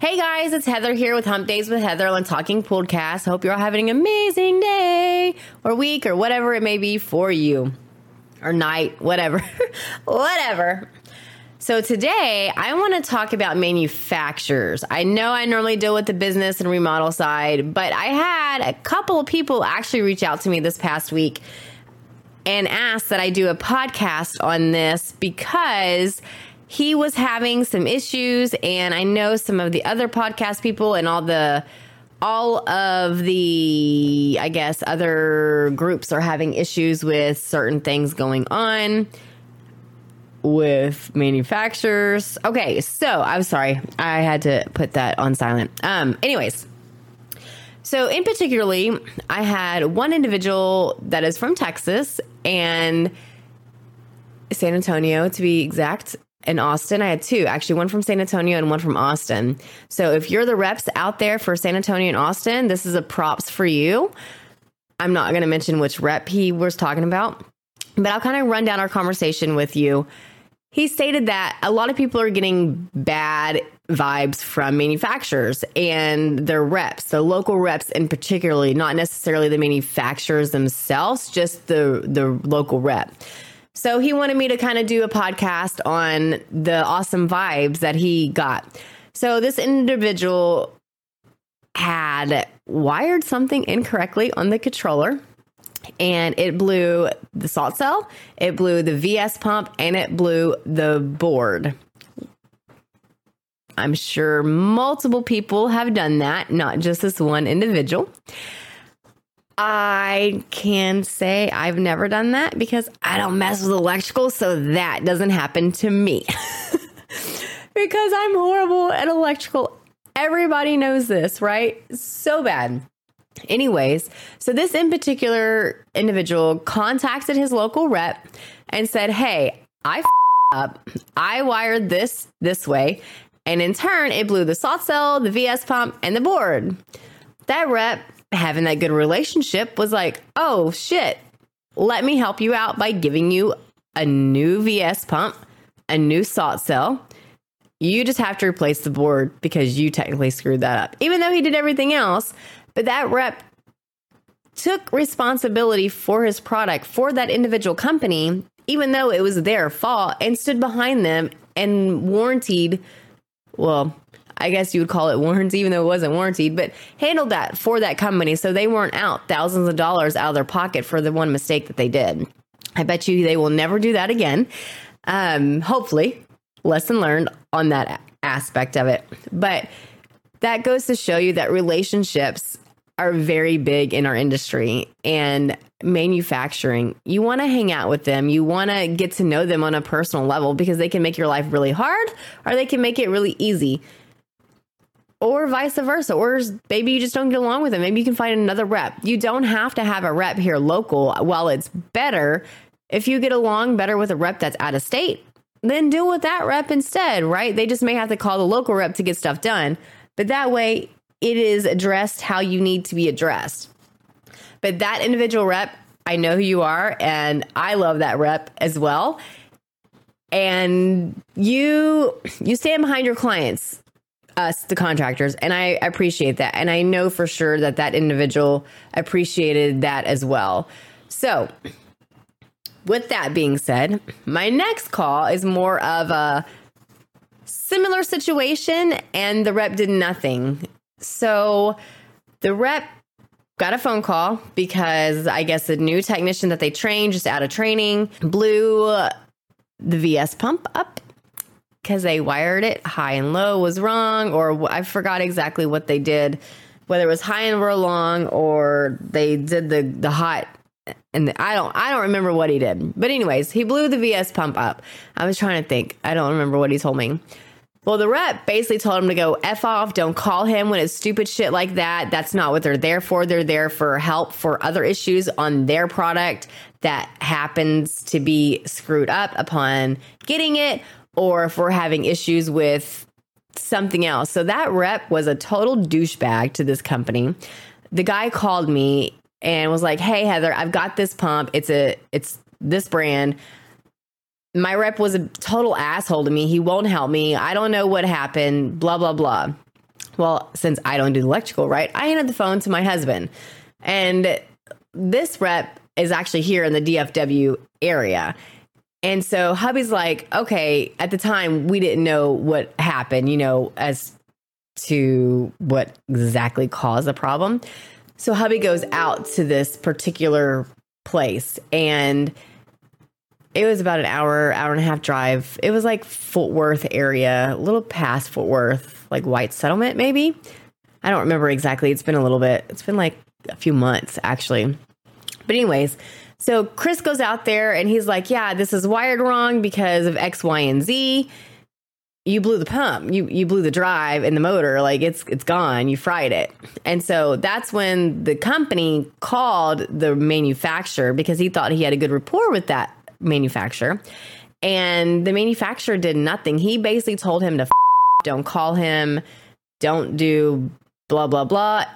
Hey guys, it's Heather here with Hump Days with Heather on Talking Podcast. Hope you're all having an amazing day or week or whatever it may be for you or night, whatever. whatever. So today I want to talk about manufacturers. I know I normally deal with the business and remodel side, but I had a couple of people actually reach out to me this past week and ask that I do a podcast on this because he was having some issues and I know some of the other podcast people and all the all of the I guess other groups are having issues with certain things going on with manufacturers. Okay, so I'm sorry. I had to put that on silent. Um anyways, so in particularly, I had one individual that is from Texas and San Antonio to be exact in Austin. I had two, actually, one from San Antonio and one from Austin. So if you're the reps out there for San Antonio and Austin, this is a props for you. I'm not going to mention which rep he was talking about, but I'll kind of run down our conversation with you. He stated that a lot of people are getting bad vibes from manufacturers and their reps, the local reps in particularly, not necessarily the manufacturers themselves, just the the local rep. So he wanted me to kind of do a podcast on the awesome vibes that he got. So this individual had wired something incorrectly on the controller and it blew the salt cell, it blew the VS pump, and it blew the board. I'm sure multiple people have done that, not just this one individual. I can say I've never done that because I don't mess with electrical, so that doesn't happen to me. because I'm horrible at electrical. Everybody knows this, right? So bad. Anyways, so this in particular individual contacted his local rep and said, Hey, I up. I wired this this way. And in turn, it blew the salt cell, the VS pump, and the board. That rep having that good relationship was like, oh shit, let me help you out by giving you a new VS pump, a new salt cell. You just have to replace the board because you technically screwed that up, even though he did everything else. But that rep took responsibility for his product for that individual company, even though it was their fault, and stood behind them and warranted. Well, I guess you would call it warranty, even though it wasn't warranted, but handled that for that company so they weren't out thousands of dollars out of their pocket for the one mistake that they did. I bet you they will never do that again. Um, hopefully, lesson learned on that aspect of it. But that goes to show you that relationships are very big in our industry and manufacturing. You want to hang out with them. You want to get to know them on a personal level because they can make your life really hard or they can make it really easy or vice versa. Or maybe you just don't get along with them. Maybe you can find another rep. You don't have to have a rep here local. While it's better, if you get along better with a rep that's out of state, then deal with that rep instead, right? They just may have to call the local rep to get stuff done. But that way, it is addressed how you need to be addressed. But that individual rep, I know who you are, and I love that rep as well. And you you stand behind your clients us, the contractors, and I appreciate that. And I know for sure that that individual appreciated that as well. So, with that being said, my next call is more of a similar situation, and the rep did nothing. So, the rep got a phone call because I guess the new technician that they trained just out of training blew the VS pump up because they wired it high and low was wrong, or I forgot exactly what they did. whether it was high and real long or they did the the hot and I don't I don't remember what he did. But anyways, he blew the VS pump up. I was trying to think. I don't remember what he told me. Well, the rep basically told him to go F off. Don't call him when it's stupid shit like that. That's not what they're there for. They're there for help for other issues on their product that happens to be screwed up upon getting it, or if we're having issues with something else. So that rep was a total douchebag to this company. The guy called me and was like, "Hey Heather, I've got this pump. It's a it's this brand. My rep was a total asshole to me. He won't help me. I don't know what happened, blah blah blah." Well, since I don't do electrical, right? I handed the phone to my husband. And this rep is actually here in the DFW area. And so hubby's like, okay, at the time we didn't know what happened, you know, as to what exactly caused the problem. So hubby goes out to this particular place and it was about an hour, hour and a half drive. It was like Fort Worth area, a little past Fort Worth, like White Settlement, maybe. I don't remember exactly. It's been a little bit. It's been like a few months, actually. But, anyways, so Chris goes out there and he's like, Yeah, this is wired wrong because of X, Y, and Z. You blew the pump. You you blew the drive and the motor. Like it's it's gone. You fried it. And so that's when the company called the manufacturer because he thought he had a good rapport with that manufacturer. And the manufacturer did nothing. He basically told him to f- don't call him, don't do blah blah blah.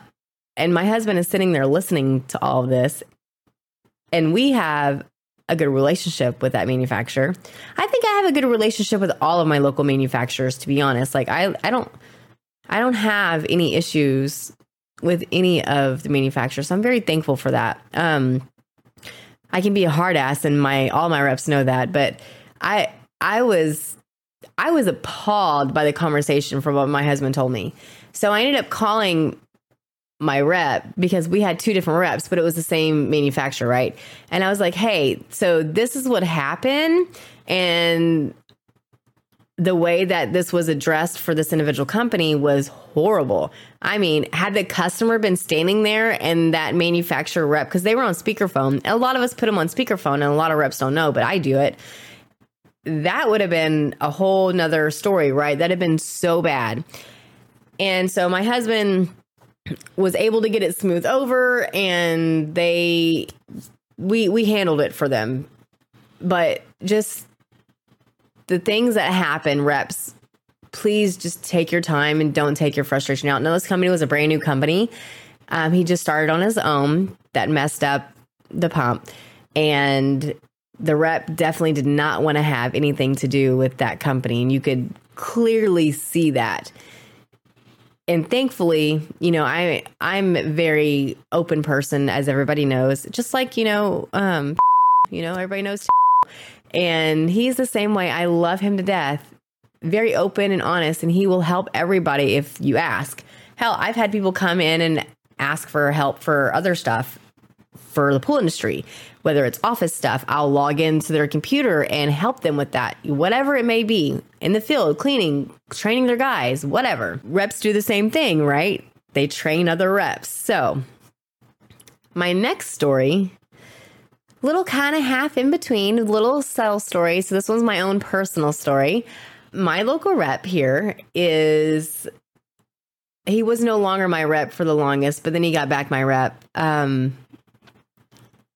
And my husband is sitting there listening to all of this and we have a good relationship with that manufacturer. I think I have a good relationship with all of my local manufacturers to be honest. Like I I don't I don't have any issues with any of the manufacturers. So I'm very thankful for that. Um I can be a hard ass and my all my reps know that, but I I was I was appalled by the conversation from what my husband told me. So I ended up calling my rep because we had two different reps, but it was the same manufacturer, right? And I was like, hey, so this is what happened. And the way that this was addressed for this individual company was horrible. I mean, had the customer been standing there and that manufacturer rep, because they were on speakerphone, a lot of us put them on speakerphone and a lot of reps don't know, but I do it. That would have been a whole nother story, right? That had been so bad. And so my husband was able to get it smooth over and they we we handled it for them. But just the things that happen reps please just take your time and don't take your frustration out. Now this company was a brand new company. Um, he just started on his own. That messed up the pump. And the rep definitely did not want to have anything to do with that company. And you could clearly see that and thankfully, you know, I I'm very open person, as everybody knows. Just like you know, um, you know, everybody knows, and he's the same way. I love him to death. Very open and honest, and he will help everybody if you ask. Hell, I've had people come in and ask for help for other stuff for the pool industry, whether it's office stuff, I'll log into their computer and help them with that, whatever it may be in the field, cleaning, training their guys, whatever. Reps do the same thing, right? They train other reps. So, my next story, little kind of half in between, little subtle story. So, this one's my own personal story. My local rep here is he was no longer my rep for the longest, but then he got back my rep. Um,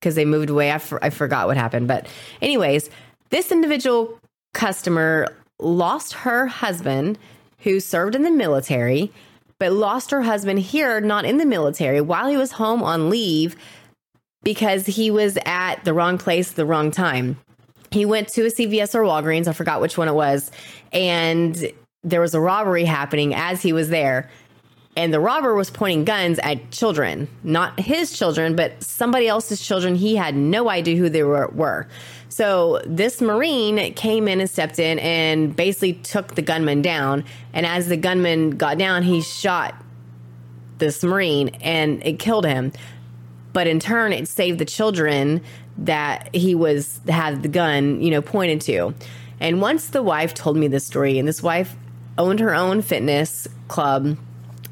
because they moved away. I, for, I forgot what happened. But, anyways, this individual customer lost her husband who served in the military, but lost her husband here, not in the military, while he was home on leave because he was at the wrong place the wrong time. He went to a CVS or Walgreens, I forgot which one it was, and there was a robbery happening as he was there and the robber was pointing guns at children, not his children, but somebody else's children. He had no idea who they were. were. So this Marine came in and stepped in and basically took the gunman down. And as the gunman got down, he shot this Marine and it killed him. But in turn, it saved the children that he was had the gun, you know, pointed to. And once the wife told me this story, and this wife owned her own fitness club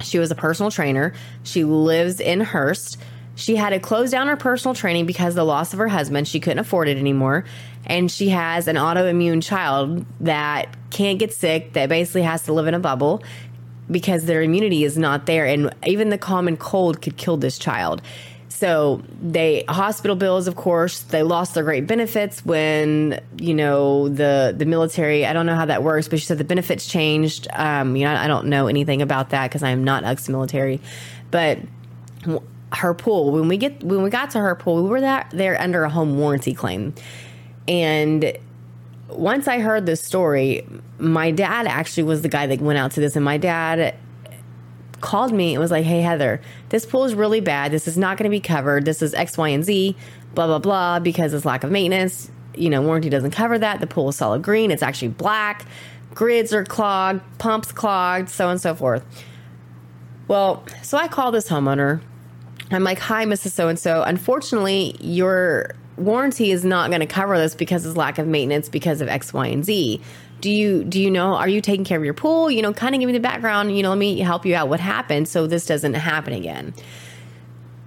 She was a personal trainer. She lives in Hurst. She had to close down her personal training because the loss of her husband. She couldn't afford it anymore. And she has an autoimmune child that can't get sick, that basically has to live in a bubble because their immunity is not there. And even the common cold could kill this child. So they hospital bills, of course, they lost their great benefits when you know the the military. I don't know how that works, but she said the benefits changed. Um, you know, I don't know anything about that because I am not ex-military, but her pool when we get when we got to her pool, we were that there under a home warranty claim, and once I heard this story, my dad actually was the guy that went out to this, and my dad called me and was like, Hey, Heather, this pool is really bad. This is not going to be covered. This is X, Y, and Z, blah, blah, blah, because it's lack of maintenance. You know, warranty doesn't cover that. The pool is solid green. It's actually black. Grids are clogged, pumps clogged, so on and so forth. Well, so I call this homeowner. I'm like, Hi, Mrs. So and so. Unfortunately, your warranty is not going to cover this because it's lack of maintenance because of X, Y, and Z do you do you know are you taking care of your pool? You know kind of give me the background you know let me help you out what happened so this doesn't happen again.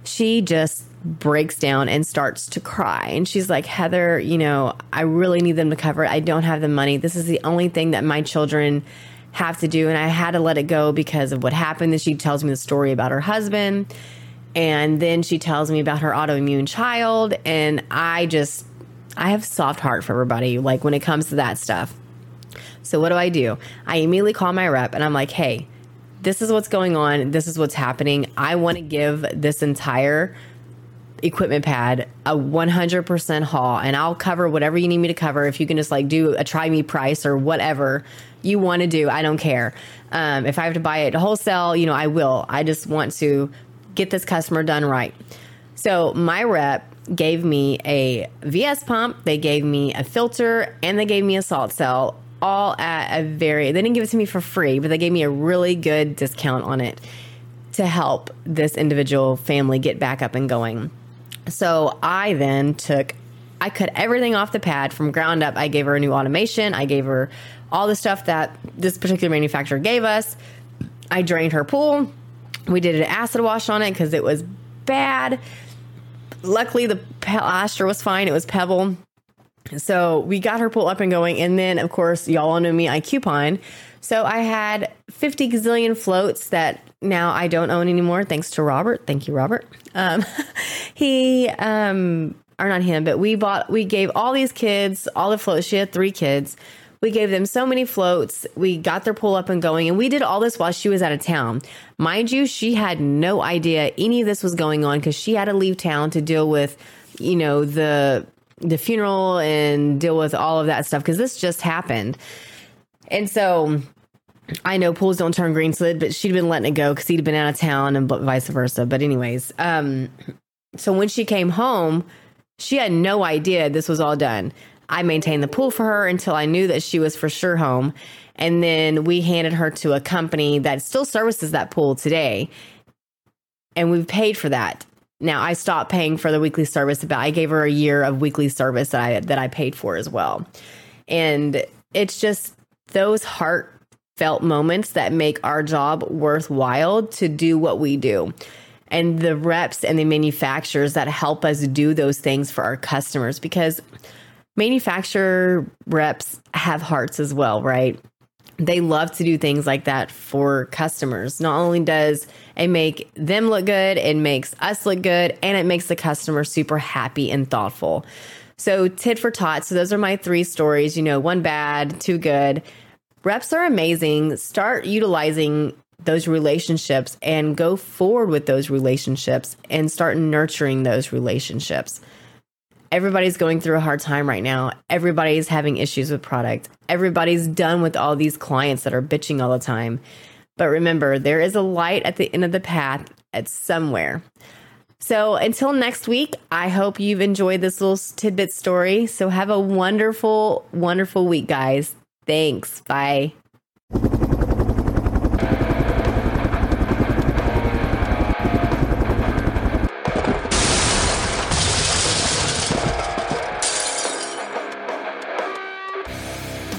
She just breaks down and starts to cry and she's like heather you know i really need them to cover it. I don't have the money. This is the only thing that my children have to do and i had to let it go because of what happened. And she tells me the story about her husband and then she tells me about her autoimmune child and i just i have soft heart for everybody like when it comes to that stuff so what do I do? I immediately call my rep and I'm like, hey, this is what's going on. This is what's happening. I want to give this entire equipment pad a 100% haul and I'll cover whatever you need me to cover. If you can just like do a try me price or whatever you want to do, I don't care. Um, if I have to buy it wholesale, you know, I will. I just want to get this customer done right. So my rep gave me a VS pump, they gave me a filter, and they gave me a salt cell all at a very, they didn't give it to me for free, but they gave me a really good discount on it to help this individual family get back up and going. So I then took, I cut everything off the pad from ground up. I gave her a new automation. I gave her all the stuff that this particular manufacturer gave us. I drained her pool. We did an acid wash on it because it was bad. Luckily, the plaster was fine. It was pebble. So we got her pool up and going. And then, of course, y'all all know me, I coupon. So I had 50 gazillion floats that now I don't own anymore, thanks to Robert. Thank you, Robert. Um, he, um, or not him, but we bought, we gave all these kids all the floats. She had three kids. We gave them so many floats. We got their pull up and going, and we did all this while she was out of town. Mind you, she had no idea any of this was going on because she had to leave town to deal with, you know, the the funeral and deal with all of that stuff because this just happened. And so I know pools don't turn green, so but she'd been letting it go because he'd been out of town and vice versa. But anyways, um, so when she came home, she had no idea this was all done. I maintained the pool for her until I knew that she was for sure home. And then we handed her to a company that still services that pool today. And we've paid for that. Now I stopped paying for the weekly service, but I gave her a year of weekly service that I that I paid for as well. And it's just those heartfelt moments that make our job worthwhile to do what we do. And the reps and the manufacturers that help us do those things for our customers because manufacturer reps have hearts as well, right? They love to do things like that for customers. Not only does it make them look good, it makes us look good, and it makes the customer super happy and thoughtful. So, tit for tot. So, those are my three stories. You know, one bad, two good. Reps are amazing. Start utilizing those relationships and go forward with those relationships and start nurturing those relationships everybody's going through a hard time right now. Everybody's having issues with product. Everybody's done with all these clients that are bitching all the time. But remember, there is a light at the end of the path at somewhere. So until next week, I hope you've enjoyed this little tidbit story. So have a wonderful, wonderful week, guys. Thanks. Bye.